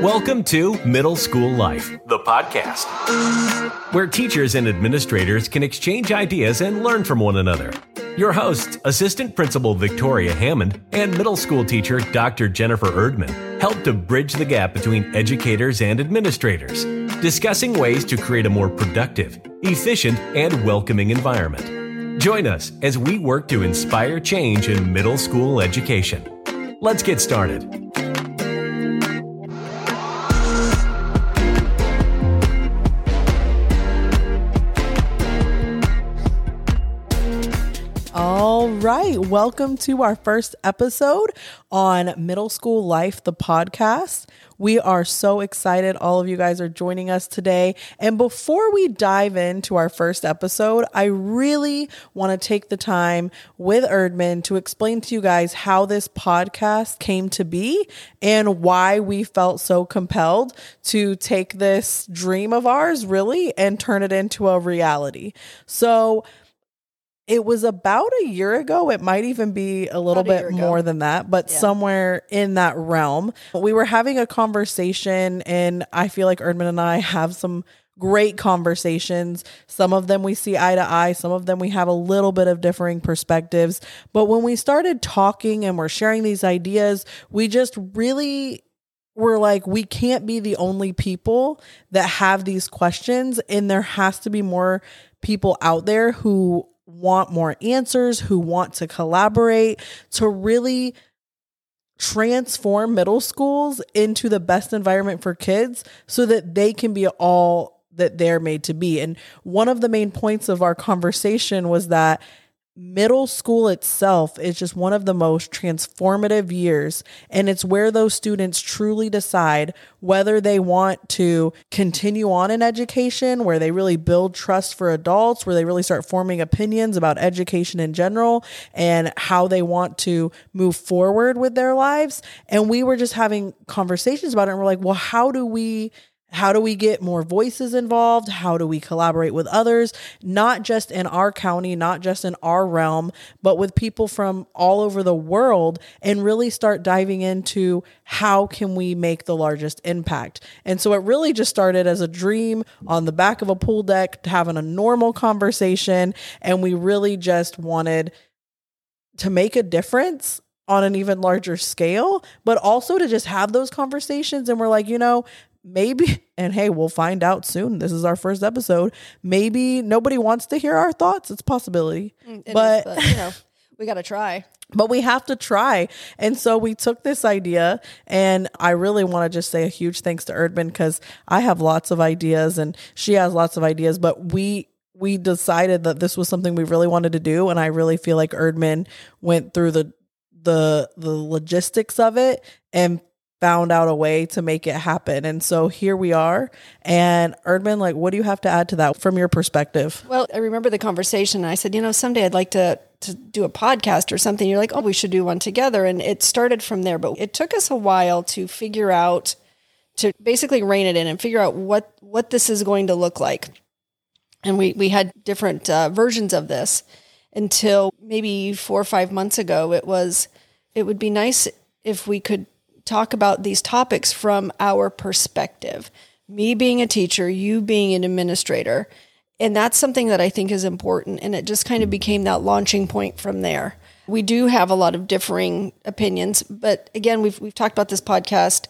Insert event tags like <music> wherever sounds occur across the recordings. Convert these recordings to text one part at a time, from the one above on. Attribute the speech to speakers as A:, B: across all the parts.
A: Welcome to Middle School Life, the podcast, where teachers and administrators can exchange ideas and learn from one another. Your hosts, Assistant Principal Victoria Hammond and Middle School Teacher Dr. Jennifer Erdmann, help to bridge the gap between educators and administrators, discussing ways to create a more productive, efficient, and welcoming environment. Join us as we work to inspire change in middle school education. Let's get started.
B: All right. Welcome to our first episode on Middle School Life, the podcast. We are so excited. All of you guys are joining us today. And before we dive into our first episode, I really want to take the time with Erdmann to explain to you guys how this podcast came to be and why we felt so compelled to take this dream of ours really and turn it into a reality. So, it was about a year ago. It might even be a little
C: About
B: bit more than that, but
C: Yeah.
B: somewhere in that realm. We were having a conversation, and I feel like Erdmann and I have some great conversations. Some of them we see eye to eye, some of them we have a little bit of differing perspectives. But when we started talking and we're sharing these ideas, we just really we're like we can't be the only people that have these questions and there has to be more people out there who want more answers who want to collaborate to really transform middle schools into the best environment for kids so that they can be all that they're made to be. And one of the main points of our conversation was that middle school itself is just one of the most transformative years. And it's where those students truly decide whether they want to continue on in education where they really build trust for adults where they really start forming opinions about education in general and how they want to move forward with their lives. And we were just having conversations about it and we're like well how do we how do we get more voices involved? How do we collaborate with others, not just in our county, not just in our realm, but with people from all over the world and really start diving into how can we make the largest impact? And so it really just started as a dream on the back of a pool deck, having a normal conversation. And we really just wanted to make a difference on an even larger scale, but also to just have those conversations. And we're like, you know, maybe, <laughs> and hey, we'll find out soon. This is our first episode. Maybe nobody wants to hear our thoughts. It's a possibility, mm,
C: It is,
B: but
C: you know, <laughs> we got to try. <laughs>
B: but we have to try. And so we took this idea, and I really want to just say a huge thanks to Erdmann because I have lots of ideas and she has lots of ideas, but we we decided that this was something we really wanted to do, and I really feel like Erdmann went through the the the logistics of it and found out a way to make it happen. And so here we are. And Erdmann, like, what do you have to add to that from your perspective?
C: Well, I remember the conversation. I said, you know, someday I'd like to to do a podcast or something. You're like, oh, we should do one together, and it started from there. But it took us a while to figure out, to basically rein it in and figure out what what this is going to look like. And we we had different uh, versions of this until maybe four or five months ago. It was it would be nice if we could talk about these topics from our perspective. Me being a teacher, you being an administrator. And that's something that I think is important. And it just kind of became that launching point from there. We do have a lot of differing opinions, but again, we've we've talked about this podcast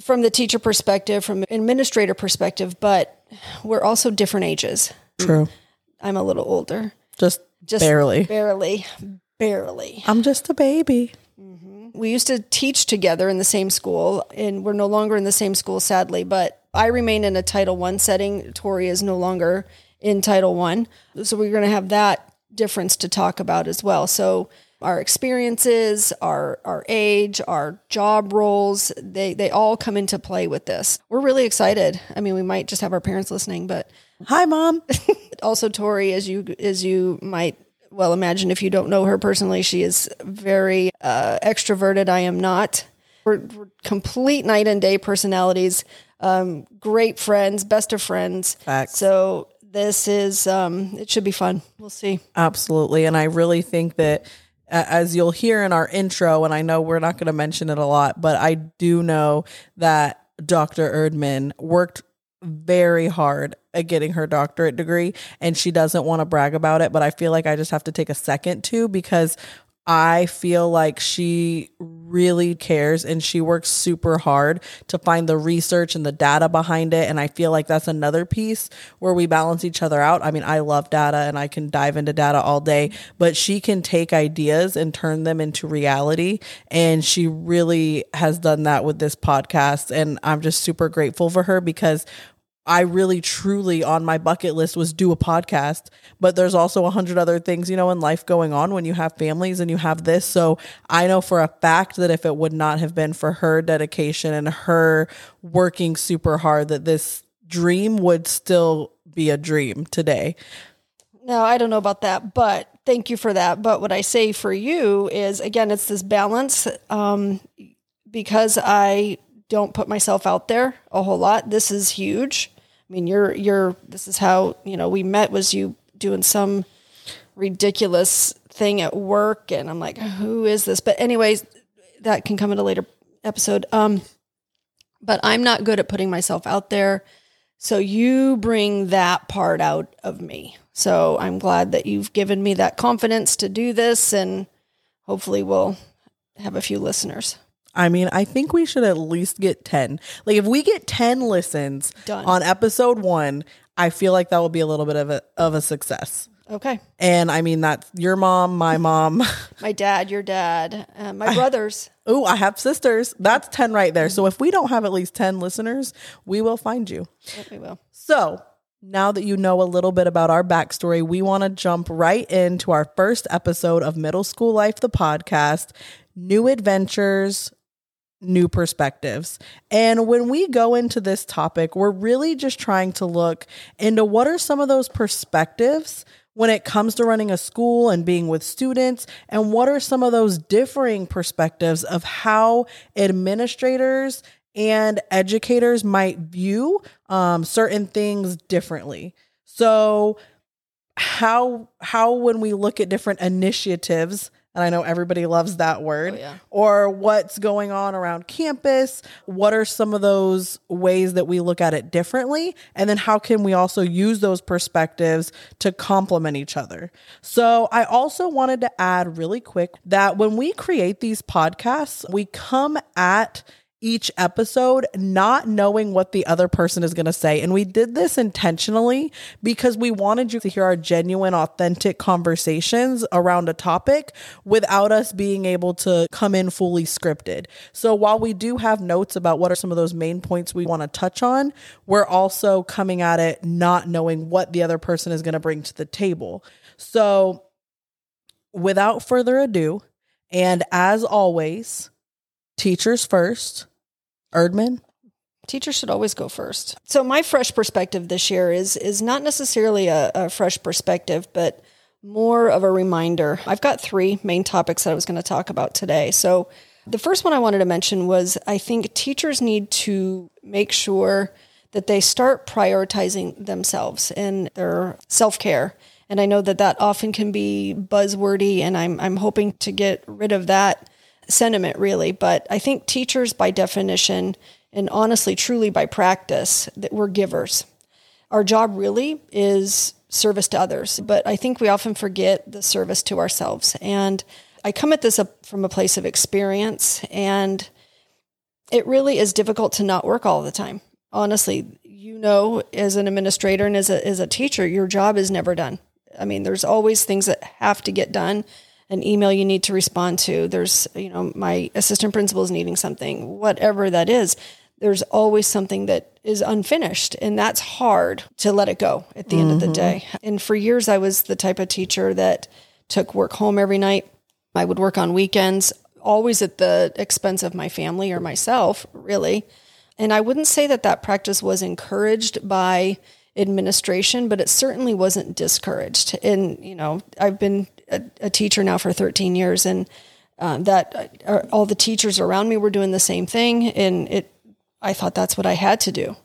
C: from the teacher perspective, from an administrator perspective, but we're also different ages.
B: True.
C: I'm a little older.
B: Just,
C: Just
B: barely.
C: Barely. Barely.
B: I'm just a baby.
C: We used to teach together in the same school, and we're no longer in the same school, sadly. But I remain in a Title One setting. Tori is no longer in Title One, so we're going to have that difference to talk about as well. So our experiences, our our age, our job roles, they they all come into play with this. We're really excited. I mean, we might just have our parents listening, but
B: Hi, mom. <laughs>
C: also Tori, as you as you might well imagine if you don't know her personally, she is very uh, extroverted. I am not. We're, we're complete night and day personalities. Um, great friends, best of friends.
B: Facts.
C: So this is um, it should be fun. We'll see.
B: Absolutely. And I really think that, as you'll hear in our intro, and I know we're not going to mention it a lot, but I do know that Dr. Erdmann worked very hard at getting her doctorate degree and she doesn't want to brag about it, but I feel like I just have to take a second to because I feel like she really cares and she works super hard to find the research and the data behind it. And I feel like that's another piece where we balance each other out. I mean, I love data and I can dive into data all day, but she can take ideas and turn them into reality. And she really has done that with this podcast. And I'm just super grateful for her because I really truly on my bucket list was do a podcast, but there's also a hundred other things, you know, in life going on when you have families and you have this. So I know for a fact that if it would not have been for her dedication and her working super hard, that this dream would still be a dream today.
C: No, I don't know about that, but thank you for that. But what I say for you is again, it's this balance. Um, because I don't put myself out there a whole lot. This is huge. I mean, you're you're this is how, you know, we met was you doing some ridiculous thing at work and I'm like, who is this? But anyways, that can come in a later episode. Um but I'm not good at putting myself out there. So you bring that part out of me. So I'm glad that you've given me that confidence to do this and hopefully we'll have a few listeners.
B: I mean, I think we should at least get 10. Like, if we get 10 listens
C: Done.
B: on episode one, I feel like that will be a little bit of a, of a success.
C: Okay.
B: And I mean, that's your mom, my mom. <laughs>
C: My dad, your dad, uh, my brothers. <laughs>
B: oh, I have sisters. That's 10 right there. So if we don't have at least 10 listeners, we will find you.
C: Yep, we will.
B: So now that you know a little bit about our backstory, we want to jump right into our first episode of Middle School Life, the podcast New Adventures, New Perspectives. And when we go into this topic, we're really just trying to look into what are some of those perspectives when it comes to running a school and being with students, and what are some of those differing perspectives of how administrators and educators might view um, certain things differently. So, how how when we look at different initiatives and I know everybody loves that oh, word,
C: Oh, yeah.
B: or what's going on around campus. What are some of those ways that we look at it differently? And then how can we also use those perspectives to complement each other? So, I also wanted to add really quick that when we create these podcasts, we come at each episode not knowing what the other person is going to say. And we did this intentionally because we wanted you to hear our genuine, authentic conversations around a topic without us being able to come in fully scripted. So while we do have notes about what are some of those main points we want to touch on, we're also coming at it not knowing what the other person is going to bring to the table. So without further ado, and as always, teachers first. Erdmann,
C: Teachers should always go first. So my fresh perspective this year is is not necessarily a, a fresh perspective, but more of a reminder. I've got three main topics that I was going to talk about today. So the first one I wanted to mention was I think teachers need to make sure that they start prioritizing themselves and their self care. And I know that that often can be buzzwordy, and I'm I'm hoping to get rid of that sentiment really. But I think teachers, by definition, and honestly, truly by practice, that we're givers. Our job really is service to others, but I think we often forget the service to ourselves. And I come at this from a place of experience, and it really is difficult to not work all the time. Honestly, you know, as an administrator and as a, as a teacher, your job is never done. I mean, there's always things that have to get done an email you need to respond to. There's, you know, my assistant principal is needing something, whatever that is. There's always something that is unfinished, and that's hard to let it go at the end of the mm-hmm. day. And for years, I was the type of teacher that took work home every night. I would work on weekends, always at the expense of my family or myself, really. And I wouldn't say that that practice was encouraged by administration, but it certainly wasn't discouraged. And, you know, I've been a, a teacher now for 13 years, and uh, that uh, all the teachers around me were doing the same thing. And it, I thought that's what I had to do.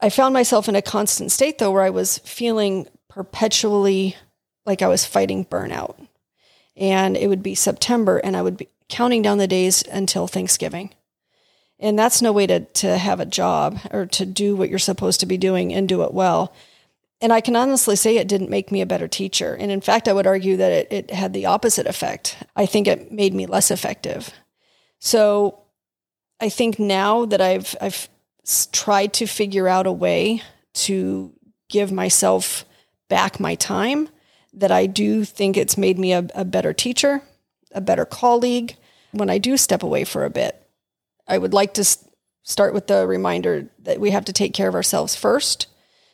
C: I found myself in a constant state, though, where I was feeling perpetually like I was fighting burnout. And it would be September, and I would be counting down the days until Thanksgiving And that's no way to, to have a job or to do what you're supposed to be doing and do it well. And I can honestly say it didn't make me a better teacher. And in fact, I would argue that it, it had the opposite effect. I think it made me less effective. So I think now that I've, I've tried to figure out a way to give myself back my time, that I do think it's made me a, a better teacher, a better colleague when I do step away for a bit. I would like to start with the reminder that we have to take care of ourselves first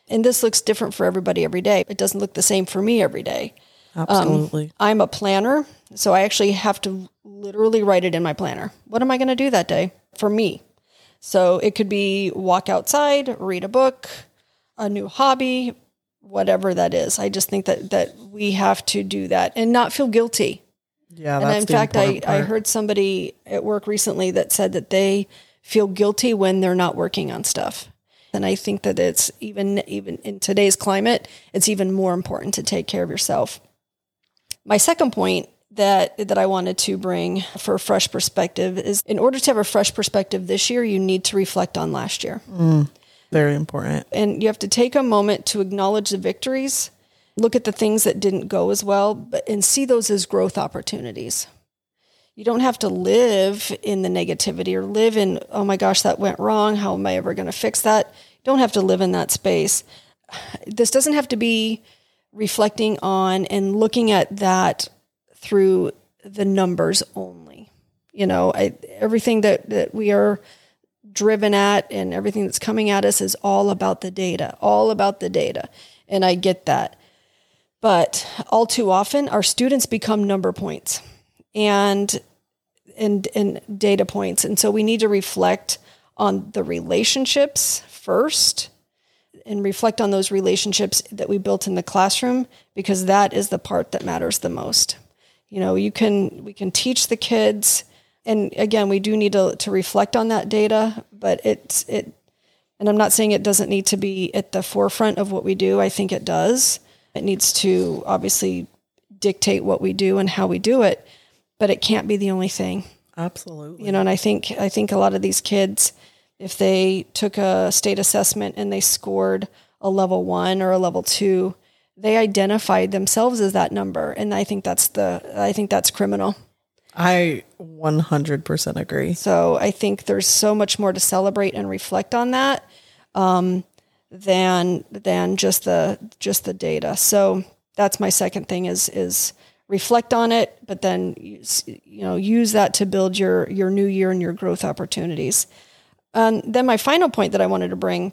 C: and this looks different for everybody every day. It doesn't look the same for me every day.
B: Absolutely. Um,
C: I'm a planner, so I actually have to literally write it in my planner. What am I going to do that day for me? So it could be walk outside, read a book, a new hobby, whatever that is. I just think that that we have to do that and not feel guilty.
B: Yeah,
C: and in fact, I, I heard somebody at work recently that said that they feel guilty when they're not working on stuff. And I think that it's even even in today's climate, it's even more important to take care of yourself. My second point that that I wanted to bring for a fresh perspective is in order to have a fresh perspective this year, you need to reflect on last year.
B: Mm, very important.
C: And you have to take a moment to acknowledge the victories, look at the things that didn't go as well, but and see those as growth opportunities you don't have to live in the negativity or live in, oh my gosh, that went wrong. How am I ever going to fix that? You don't have to live in that space. This doesn't have to be reflecting on and looking at that through the numbers only. You know, I, everything that, that we are driven at and everything that's coming at us is all about the data, all about the data. And I get that. But all too often, our students become number points. And and, and data points. And so we need to reflect on the relationships first and reflect on those relationships that we built in the classroom because that is the part that matters the most. You know, you can we can teach the kids and again, we do need to, to reflect on that data, but it's it and I'm not saying it doesn't need to be at the forefront of what we do. I think it does. It needs to obviously dictate what we do and how we do it but it can't be the only thing.
B: Absolutely.
C: You know, and I think I think a lot of these kids, if they took a state assessment and they scored a level one or a level two, they identified themselves as that number, and I think that's the I think that's criminal.
B: I 100% agree.
C: So I think there's so much more to celebrate and reflect on that um, than than just the just the data. So that's my second thing is is reflect on it, but then you know use that to build your your new year and your growth opportunities. And then my final point that I wanted to bring,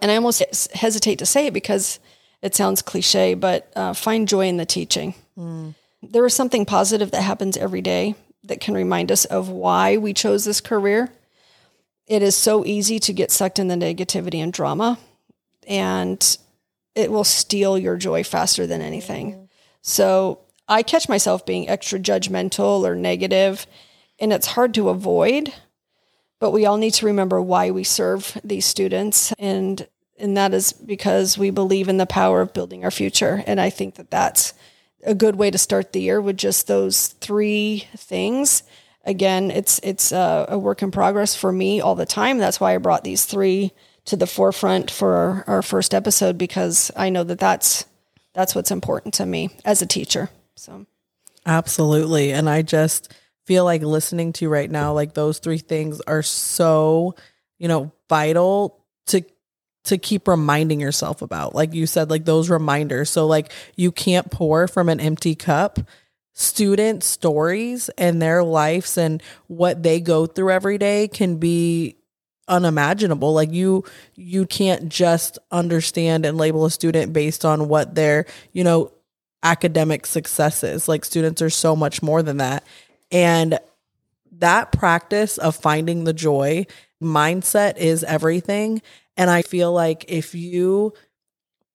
C: and I almost hesitate to say it because it sounds cliche, but uh, find joy in the teaching. Mm. There is something positive that happens every day that can remind us of why we chose this career. It is so easy to get sucked in the negativity and drama, and it will steal your joy faster than anything. Mm. So I catch myself being extra judgmental or negative, and it's hard to avoid. But we all need to remember why we serve these students, and and that is because we believe in the power of building our future. And I think that that's a good way to start the year with just those three things. Again, it's it's a, a work in progress for me all the time. That's why I brought these three to the forefront for our, our first episode because I know that that's that's what's important to me as a teacher. So,
B: absolutely. And I just feel like listening to right now, like those three things are so, you know, vital to to keep reminding yourself about. Like you said like those reminders. So like you can't pour from an empty cup. Student stories and their lives and what they go through every day can be unimaginable. Like you you can't just understand and label a student based on what their you know academic successes. Like students are so much more than that. And that practice of finding the joy mindset is everything. And I feel like if you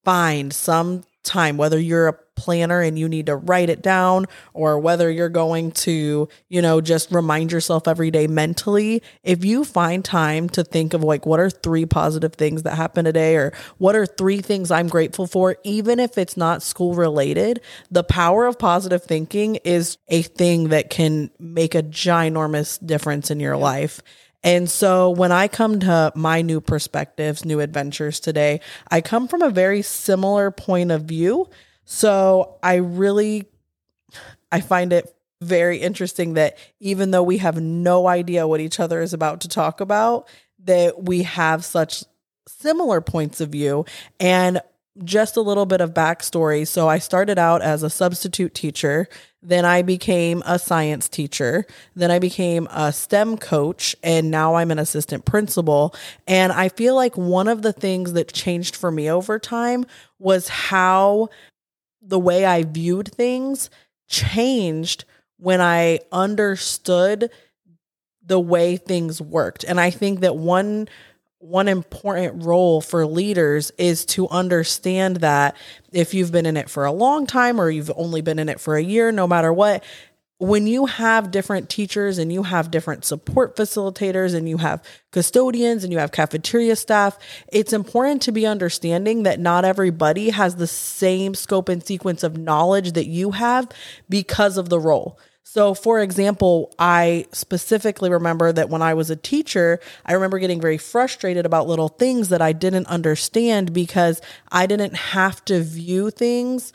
B: find some time, whether you're a planner and you need to write it down or whether you're going to, you know, just remind yourself every day mentally, if you find time to think of like, what are three positive things that happened today or what are three things I'm grateful for, even if it's not school related, the power of positive thinking is a thing that can make a ginormous difference in your life. And so when I come to my new perspectives, new adventures today, I come from a very similar point of view. So I really I find it very interesting that even though we have no idea what each other is about to talk about, that we have such similar points of view. And just a little bit of backstory. So I started out as a substitute teacher. Then I became a science teacher. Then I became a STEM coach. And now I'm an assistant principal. And I feel like one of the things that changed for me over time was how the way I viewed things changed when I understood the way things worked. And I think that one one important role for leaders is to understand that if you've been in it for a long time or you've only been in it for a year, no matter what, when you have different teachers and you have different support facilitators and you have custodians and you have cafeteria staff, it's important to be understanding that not everybody has the same scope and sequence of knowledge that you have because of the role. So, for example, I specifically remember that when I was a teacher, I remember getting very frustrated about little things that I didn't understand because I didn't have to view things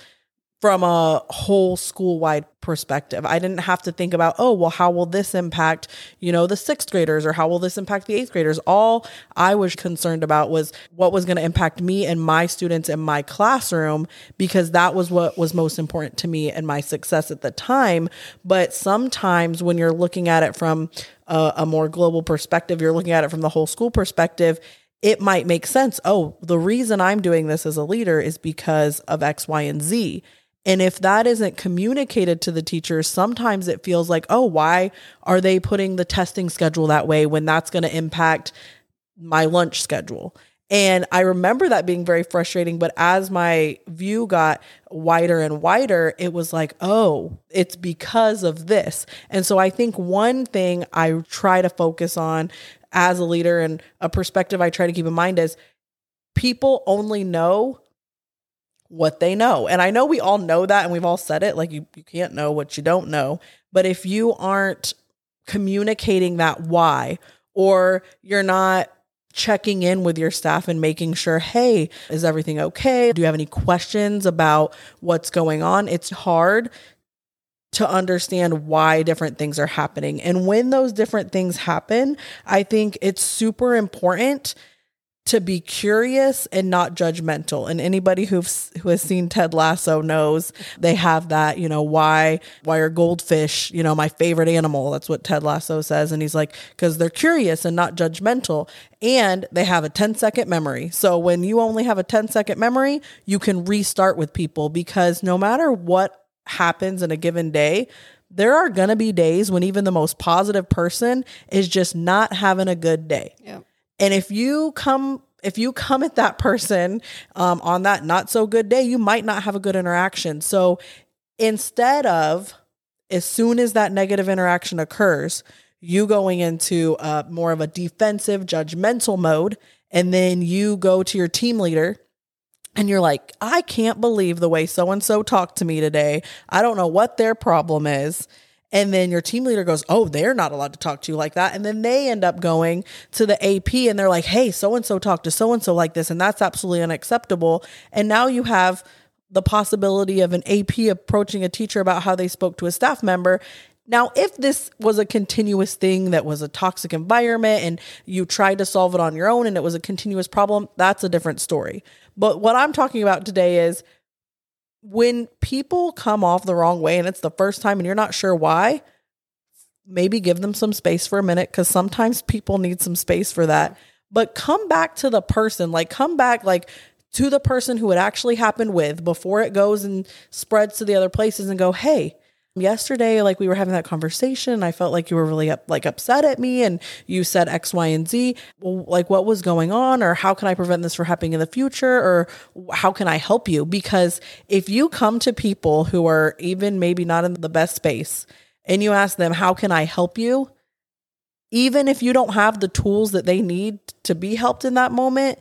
B: from a whole school wide perspective. I didn't have to think about, oh, well, how will this impact, you know, the sixth graders or how will this impact the eighth graders? All I was concerned about was what was going to impact me and my students in my classroom because that was what was most important to me and my success at the time. But sometimes when you're looking at it from a, a more global perspective, you're looking at it from the whole school perspective it might make sense. Oh, the reason I'm doing this as a leader is because of X, Y, and Z. And if that isn't communicated to the teachers, sometimes it feels like, oh, why are they putting the testing schedule that way when that's going to impact my lunch schedule? And I remember that being very frustrating. But as my view got wider and wider, it was like, oh, it's because of this. And so I think one thing I try to focus on as a leader and a perspective I try to keep in mind is people only know what they know. And I know we all know that and we've all said it like you, you can't know what you don't know. But if you aren't communicating that why, or you're not checking in with your staff and making sure, hey, is everything okay? Do you have any questions about what's going on? It's hard to understand why different things are happening. And when those different things happen, I think it's super important to be curious and not judgmental. And anybody who's who has seen Ted Lasso knows they have that, you know, why why are goldfish, you know, my favorite animal? That's what Ted Lasso says and he's like cuz they're curious and not judgmental and they have a 10 second memory. So when you only have a 10 second memory, you can restart with people because no matter what happens in a given day, there are going to be days when even the most positive person is just not having a good day. And if you come if you come at that person um, on that not so good day, you might not have a good interaction. So instead of as soon as that negative interaction occurs, you going into a, more of a defensive, judgmental mode, and then you go to your team leader and you're like, I can't believe the way so and so talked to me today. I don't know what their problem is. And then your team leader goes, Oh, they're not allowed to talk to you like that. And then they end up going to the AP and they're like, Hey, so and so talked to so and so like this. And that's absolutely unacceptable. And now you have the possibility of an AP approaching a teacher about how they spoke to a staff member. Now, if this was a continuous thing that was a toxic environment and you tried to solve it on your own and it was a continuous problem, that's a different story. But what I'm talking about today is when people come off the wrong way and it's the first time and you're not sure why, maybe give them some space for a minute because sometimes people need some space for that. But come back to the person, like, come back, like, to the person who it actually happened with before it goes and spreads to the other places and go, hey, yesterday like we were having that conversation. I felt like you were really up, like upset at me and you said x y and z. Like what was going on or how can i prevent this from happening in the future or how can i help you? Because if you come to people who are even maybe not in the best space and you ask them how can i help you? Even if you don't have the tools that they need to be helped in that moment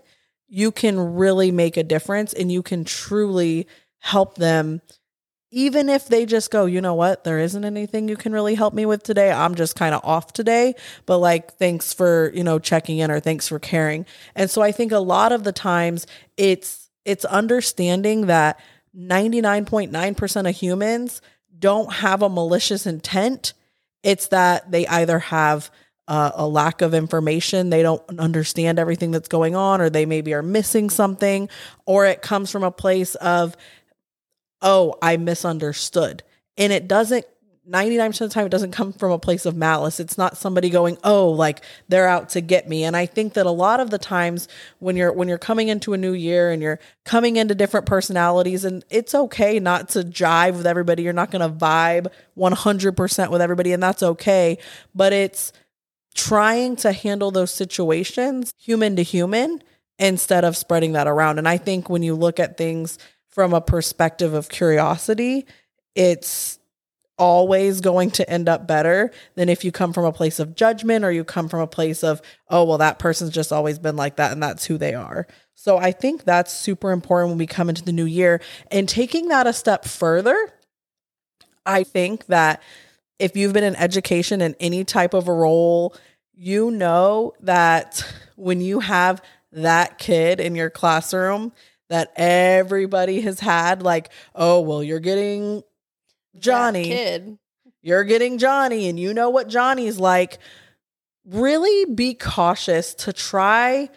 B: you can really make a difference and you can truly help them even if they just go, you know what, there isn't anything you can really help me with today. I'm just kind of off today, but like, thanks for, you know, checking in or thanks for caring. And so I think a lot of the times it's, it's understanding that 99.9% of humans don't have a malicious intent. It's that they either have uh, a lack of information, they don't understand everything that's going on, or they maybe are missing something, or it comes from a place of, oh, I misunderstood. And it doesn't 99% of the time it doesn't come from a place of malice. It's not somebody going, "Oh, like they're out to get me." And I think that a lot of the times when you're when you're coming into a new year and you're coming into different personalities and it's okay not to jive with everybody. You're not going to vibe 100% with everybody and that's okay, but it's trying to handle those situations human to human instead of spreading that around. And I think when you look at things from a perspective of curiosity, it's always going to end up better than if you come from a place of judgment or you come from a place of, oh, well, that person's just always been like that and that's who they are. So I think that's super important when we come into the new year. And taking that a step further, I think that if you've been in education in any type of a role, you know that when you have that kid in your classroom that everybody has had, like, oh, well, you're getting Johnny.
C: kid.
B: You're getting Johnny, and you know what Johnny's like. Really be cautious to try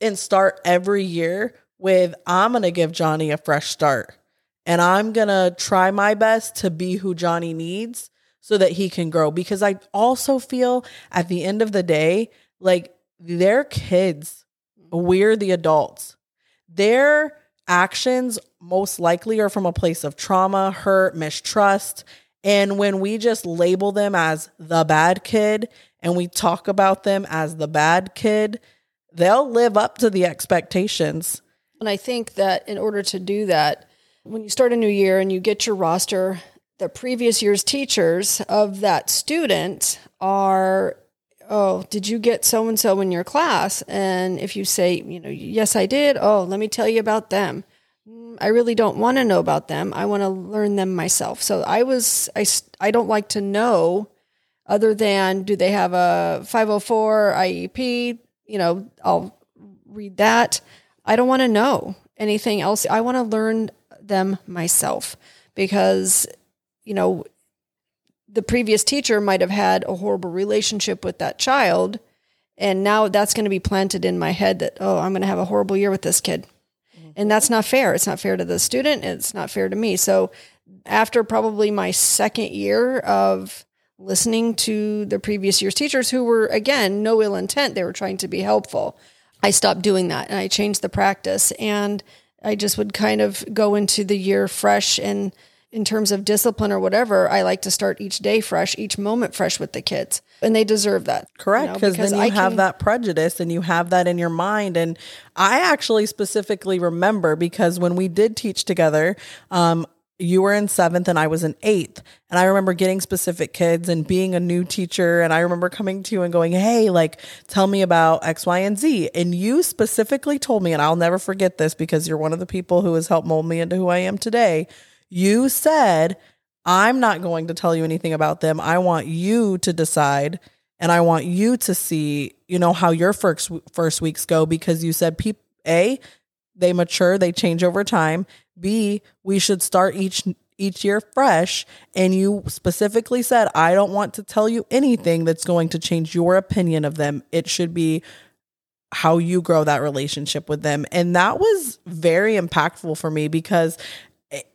B: and start every year with I'm going to give Johnny a fresh start. And I'm going to try my best to be who Johnny needs so that he can grow. Because I also feel at the end of the day, like they're kids, mm. we're the adults. Their actions most likely are from a place of trauma, hurt, mistrust. And when we just label them as the bad kid and we talk about them as the bad kid, they'll live up to the expectations.
C: And I think that in order to do that, when you start a new year and you get your roster, the previous year's teachers of that student are oh, did you get so and so in your class? And if you say, you know, yes, I did, oh, let me tell you about them. Mm, I really don't want to know about them. I want to learn them myself. So I was, I, I don't like to know other than do they have a 504 IEP? You know, I'll read that. I don't want to know anything else. I want to learn them myself because, you know, the previous teacher might have had a horrible relationship with that child. And now that's going to be planted in my head that, oh, I'm going to have a horrible year with this kid. Mm-hmm. And that's not fair. It's not fair to the student. It's not fair to me. So after probably my second year of listening to the previous year's teachers who were, again, no ill intent, they were trying to be helpful, I stopped doing that and I changed the practice. And I just would kind of go into the year fresh and in terms of discipline or whatever, I like to start each day fresh, each moment fresh with the kids. And they deserve that.
B: Correct. You know, because then you I have can, that prejudice and you have that in your mind. And I actually specifically remember because when we did teach together, um, you were in seventh and I was in eighth. And I remember getting specific kids and being a new teacher. And I remember coming to you and going, Hey, like, tell me about X, Y, and Z. And you specifically told me, and I'll never forget this because you're one of the people who has helped mold me into who I am today. You said, I'm not going to tell you anything about them. I want you to decide and I want you to see, you know, how your first first weeks go because you said A, they mature, they change over time. B, we should start each each year fresh and you specifically said I don't want to tell you anything that's going to change your opinion of them. It should be how you grow that relationship with them. And that was very impactful for me because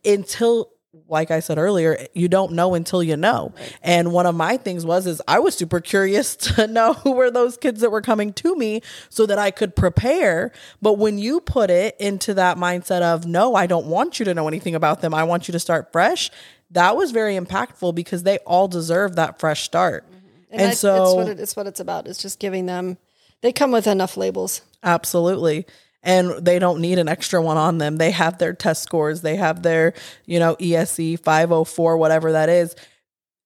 B: until like I said earlier, you don't know until you know. Right. And one of my things was is I was super curious <laughs> to know who were those kids that were coming to me so that I could prepare. But when you put it into that mindset of no, I don't want you to know anything about them. I want you to start fresh. That was very impactful because they all deserve that fresh start. Mm-hmm.
C: And, and I, so it's what, it, it's what it's about. It's just giving them they come with enough labels.
B: Absolutely and they don't need an extra one on them. They have their test scores, they have their, you know, ESE 504, whatever that is.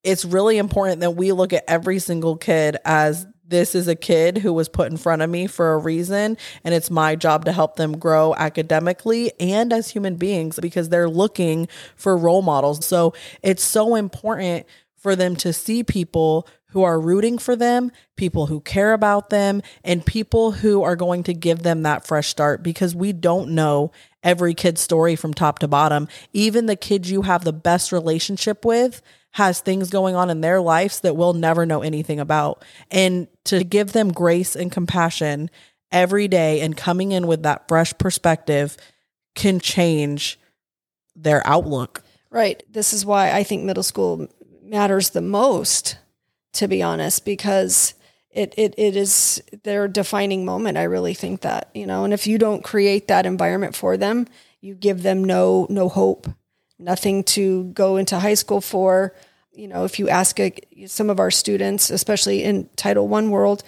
B: It's really important that we look at every single kid as this is a kid who was put in front of me for a reason and it's my job to help them grow academically and as human beings because they're looking for role models so it's so important for them to see people who are rooting for them, people who care about them, and people who are going to give them that fresh start because we don't know every kid's story from top to bottom. Even the kids you have the best relationship with has things going on in their lives that we'll never know anything about. And to give them grace and compassion every day and coming in with that fresh perspective can change their outlook.
C: Right. This is why I think middle school matters the most to be honest, because it, it, it is their defining moment. I really think that, you know, and if you don't create that environment for them, you give them no, no hope, nothing to go into high school for. You know, if you ask a, some of our students, especially in Title One world,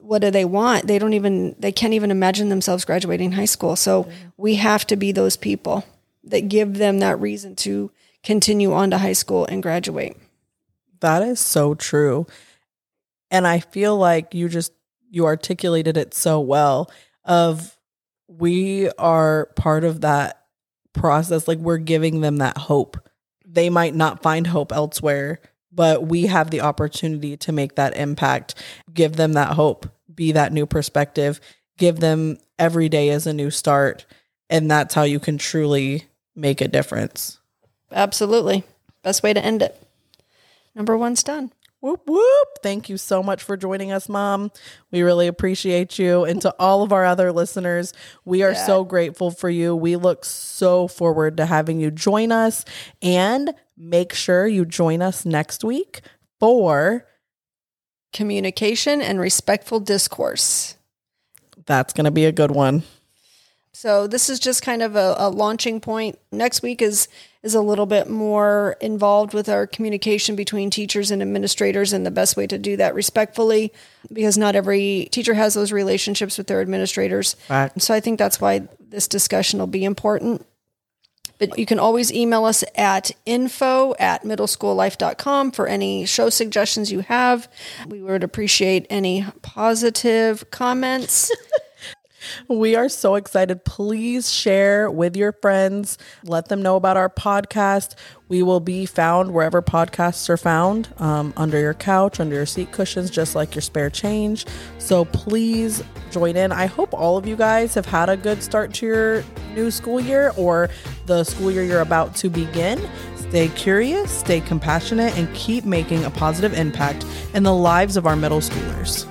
C: what do they want? They don't even, they can't even imagine themselves graduating high school. So mm-hmm. we have to be those people that give them that reason to continue on to high school and graduate.
B: That is so true. And I feel like you just you articulated it so well of we are part of that process like we're giving them that hope. They might not find hope elsewhere, but we have the opportunity to make that impact, give them that hope, be that new perspective, give them every day as a new start, and that's how you can truly make a difference.
C: Absolutely. Best way to end it. Number one's done.
B: Whoop whoop. Thank you so much for joining us, Mom. We really appreciate you. And to all of our other listeners, we are yeah. so grateful for you. We look so forward to having you join us. And make sure you join us next week for
C: communication and respectful discourse.
B: That's going to be a good one.
C: So this is just kind of a, a, launching point. Next week is is a little bit more involved with our communication between teachers and administrators and the best way to do that respectfully because not every teacher has those relationships with their administrators. Right. So I think that's why this discussion will be important. But you can always email us at info at middleschoollife.com for any show suggestions you have. We would appreciate any positive comments. <laughs>
B: We are so excited. Please share with your friends. Let them know about our podcast. We will be found wherever podcasts are found um, under your couch, under your seat cushions, just like your spare change. So please join in. I hope all of you guys have had a good start to your new school year or the school year you're about to begin. Stay curious, stay compassionate, and keep making a positive impact in the lives of our middle schoolers.